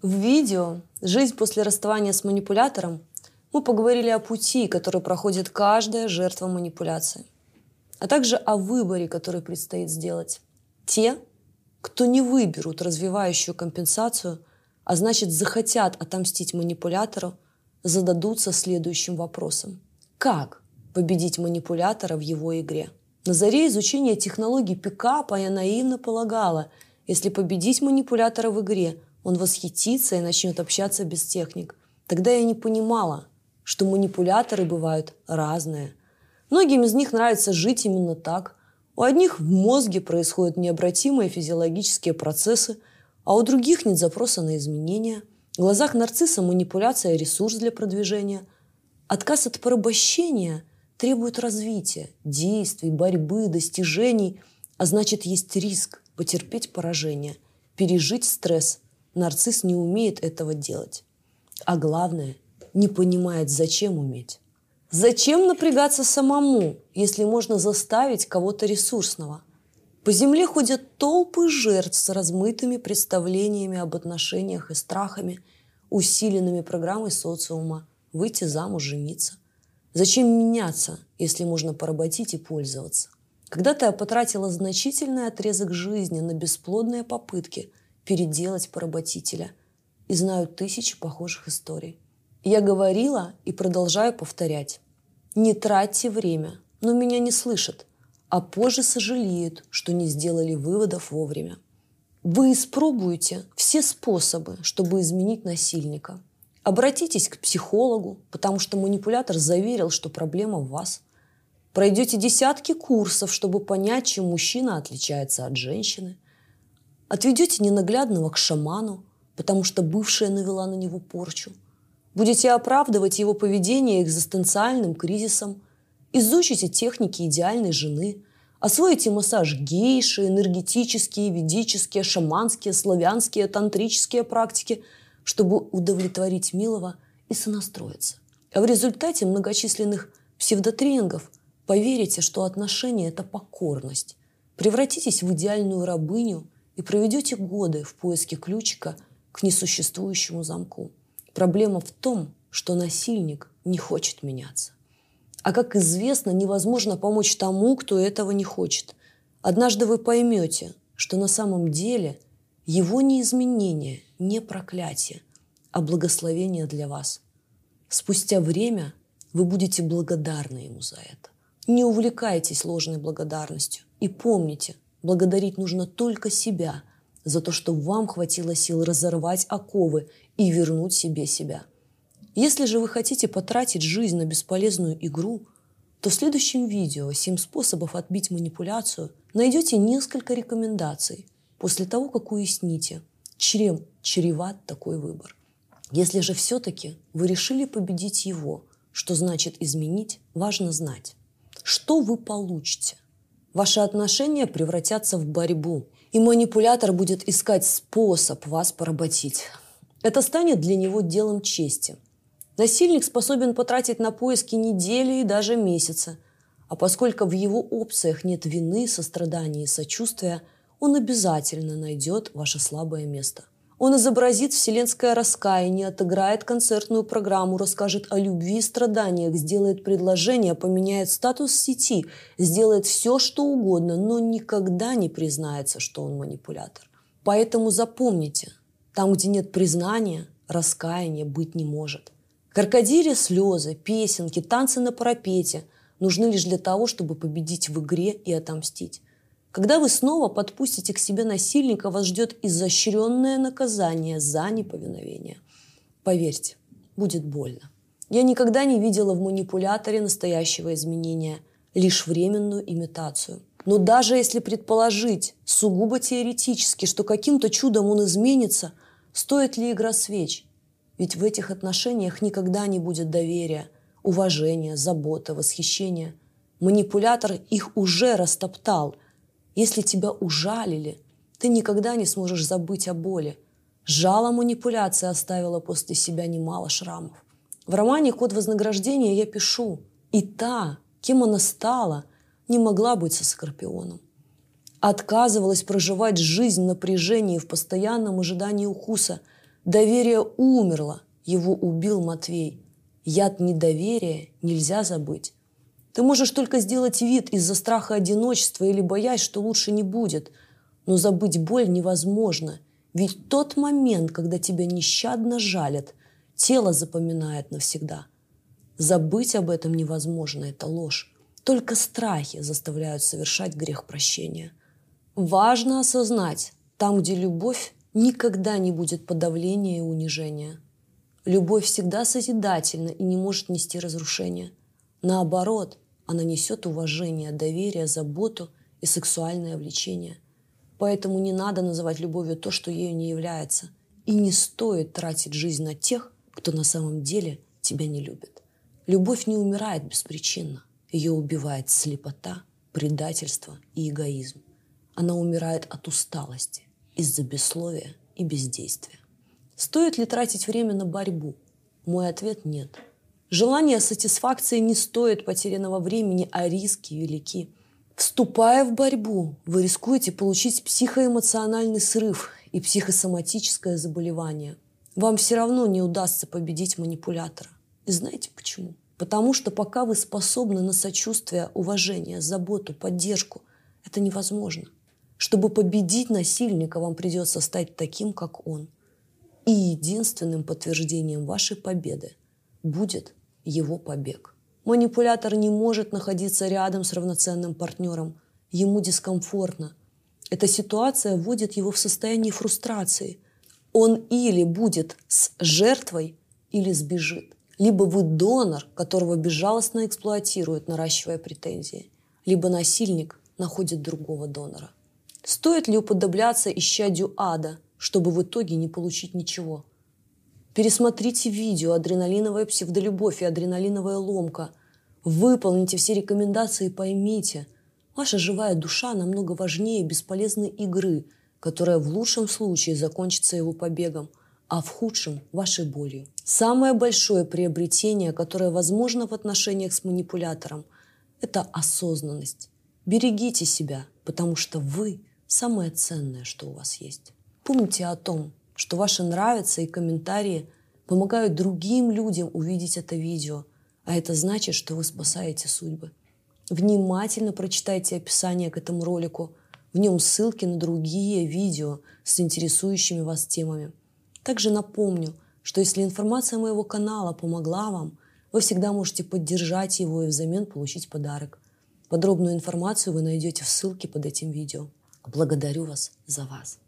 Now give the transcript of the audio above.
В видео «Жизнь после расставания с манипулятором» мы поговорили о пути, который проходит каждая жертва манипуляции, а также о выборе, который предстоит сделать. Те, кто не выберут развивающую компенсацию, а значит захотят отомстить манипулятору, зададутся следующим вопросом. Как победить манипулятора в его игре? На заре изучения технологий пикапа я наивно полагала, если победить манипулятора в игре – он восхитится и начнет общаться без техник. Тогда я не понимала, что манипуляторы бывают разные. Многим из них нравится жить именно так. У одних в мозге происходят необратимые физиологические процессы, а у других нет запроса на изменения. В глазах нарцисса манипуляция – ресурс для продвижения. Отказ от порабощения требует развития, действий, борьбы, достижений, а значит есть риск потерпеть поражение, пережить стресс – нарцисс не умеет этого делать. А главное, не понимает, зачем уметь. Зачем напрягаться самому, если можно заставить кого-то ресурсного? По земле ходят толпы жертв с размытыми представлениями об отношениях и страхами, усиленными программой социума выйти замуж, жениться. Зачем меняться, если можно поработить и пользоваться? Когда-то я потратила значительный отрезок жизни на бесплодные попытки – переделать поработителя. И знаю тысячи похожих историй. Я говорила и продолжаю повторять. Не тратьте время, но меня не слышат, а позже сожалеют, что не сделали выводов вовремя. Вы испробуете все способы, чтобы изменить насильника. Обратитесь к психологу, потому что манипулятор заверил, что проблема в вас. Пройдете десятки курсов, чтобы понять, чем мужчина отличается от женщины – Отведете ненаглядного к шаману, потому что бывшая навела на него порчу. Будете оправдывать его поведение экзистенциальным кризисом. Изучите техники идеальной жены. Освоите массаж гейши, энергетические, ведические, шаманские, славянские, тантрические практики, чтобы удовлетворить милого и сонастроиться. А в результате многочисленных псевдотренингов поверите, что отношения – это покорность. Превратитесь в идеальную рабыню – и проведете годы в поиске ключика к несуществующему замку. Проблема в том, что насильник не хочет меняться. А как известно, невозможно помочь тому, кто этого не хочет. Однажды вы поймете, что на самом деле его неизменение не проклятие, а благословение для вас. Спустя время вы будете благодарны ему за это. Не увлекайтесь ложной благодарностью и помните – Благодарить нужно только себя за то, что вам хватило сил разорвать оковы и вернуть себе себя. Если же вы хотите потратить жизнь на бесполезную игру, то в следующем видео «7 способов отбить манипуляцию» найдете несколько рекомендаций после того, как уясните, чем чреват такой выбор. Если же все-таки вы решили победить его, что значит изменить, важно знать, что вы получите – Ваши отношения превратятся в борьбу, и манипулятор будет искать способ вас поработить. Это станет для него делом чести. Насильник способен потратить на поиски недели и даже месяца. А поскольку в его опциях нет вины, сострадания и сочувствия, он обязательно найдет ваше слабое место – он изобразит вселенское раскаяние, отыграет концертную программу, расскажет о любви и страданиях, сделает предложение, поменяет статус сети, сделает все, что угодно, но никогда не признается, что он манипулятор. Поэтому запомните, там, где нет признания, раскаяния быть не может. Крокодили слезы, песенки, танцы на парапете нужны лишь для того, чтобы победить в игре и отомстить. Когда вы снова подпустите к себе насильника, вас ждет изощренное наказание за неповиновение. Поверьте, будет больно. Я никогда не видела в манипуляторе настоящего изменения, лишь временную имитацию. Но даже если предположить, сугубо теоретически, что каким-то чудом он изменится, стоит ли игра свеч? Ведь в этих отношениях никогда не будет доверия, уважения, заботы, восхищения. Манипулятор их уже растоптал – если тебя ужалили, ты никогда не сможешь забыть о боли. Жало манипуляции оставила после себя немало шрамов. В романе «Код вознаграждения» я пишу, и та, кем она стала, не могла быть со Скорпионом. Отказывалась проживать жизнь в напряжении, в постоянном ожидании укуса. Доверие умерло, его убил Матвей. Яд недоверия нельзя забыть. Ты можешь только сделать вид из-за страха одиночества или боясь, что лучше не будет. Но забыть боль невозможно. Ведь тот момент, когда тебя нещадно жалят, тело запоминает навсегда. Забыть об этом невозможно, это ложь. Только страхи заставляют совершать грех прощения. Важно осознать, там, где любовь, никогда не будет подавления и унижения. Любовь всегда созидательна и не может нести разрушения. Наоборот, она несет уважение, доверие, заботу и сексуальное влечение. Поэтому не надо называть любовью то, что ею не является. И не стоит тратить жизнь на тех, кто на самом деле тебя не любит. Любовь не умирает беспричинно. Ее убивает слепота, предательство и эгоизм. Она умирает от усталости, из-за бессловия и бездействия. Стоит ли тратить время на борьбу? Мой ответ – нет – Желание сатисфакции не стоит потерянного времени, а риски велики. Вступая в борьбу, вы рискуете получить психоэмоциональный срыв и психосоматическое заболевание. Вам все равно не удастся победить манипулятора. И знаете почему? Потому что пока вы способны на сочувствие, уважение, заботу, поддержку, это невозможно. Чтобы победить насильника, вам придется стать таким, как он. И единственным подтверждением вашей победы будет его побег. Манипулятор не может находиться рядом с равноценным партнером. Ему дискомфортно. Эта ситуация вводит его в состояние фрустрации. Он или будет с жертвой, или сбежит. Либо вы донор, которого безжалостно эксплуатируют, наращивая претензии, либо насильник находит другого донора. Стоит ли уподобляться исчадью ада, чтобы в итоге не получить ничего – Пересмотрите видео «Адреналиновая псевдолюбовь» и «Адреналиновая ломка». Выполните все рекомендации и поймите, ваша живая душа намного важнее бесполезной игры, которая в лучшем случае закончится его побегом, а в худшем – вашей болью. Самое большое приобретение, которое возможно в отношениях с манипулятором – это осознанность. Берегите себя, потому что вы – самое ценное, что у вас есть. Помните о том, что ваши нравятся и комментарии помогают другим людям увидеть это видео, а это значит, что вы спасаете судьбы. Внимательно прочитайте описание к этому ролику. В нем ссылки на другие видео с интересующими вас темами. Также напомню, что если информация моего канала помогла вам, вы всегда можете поддержать его и взамен получить подарок. Подробную информацию вы найдете в ссылке под этим видео. Благодарю вас за вас.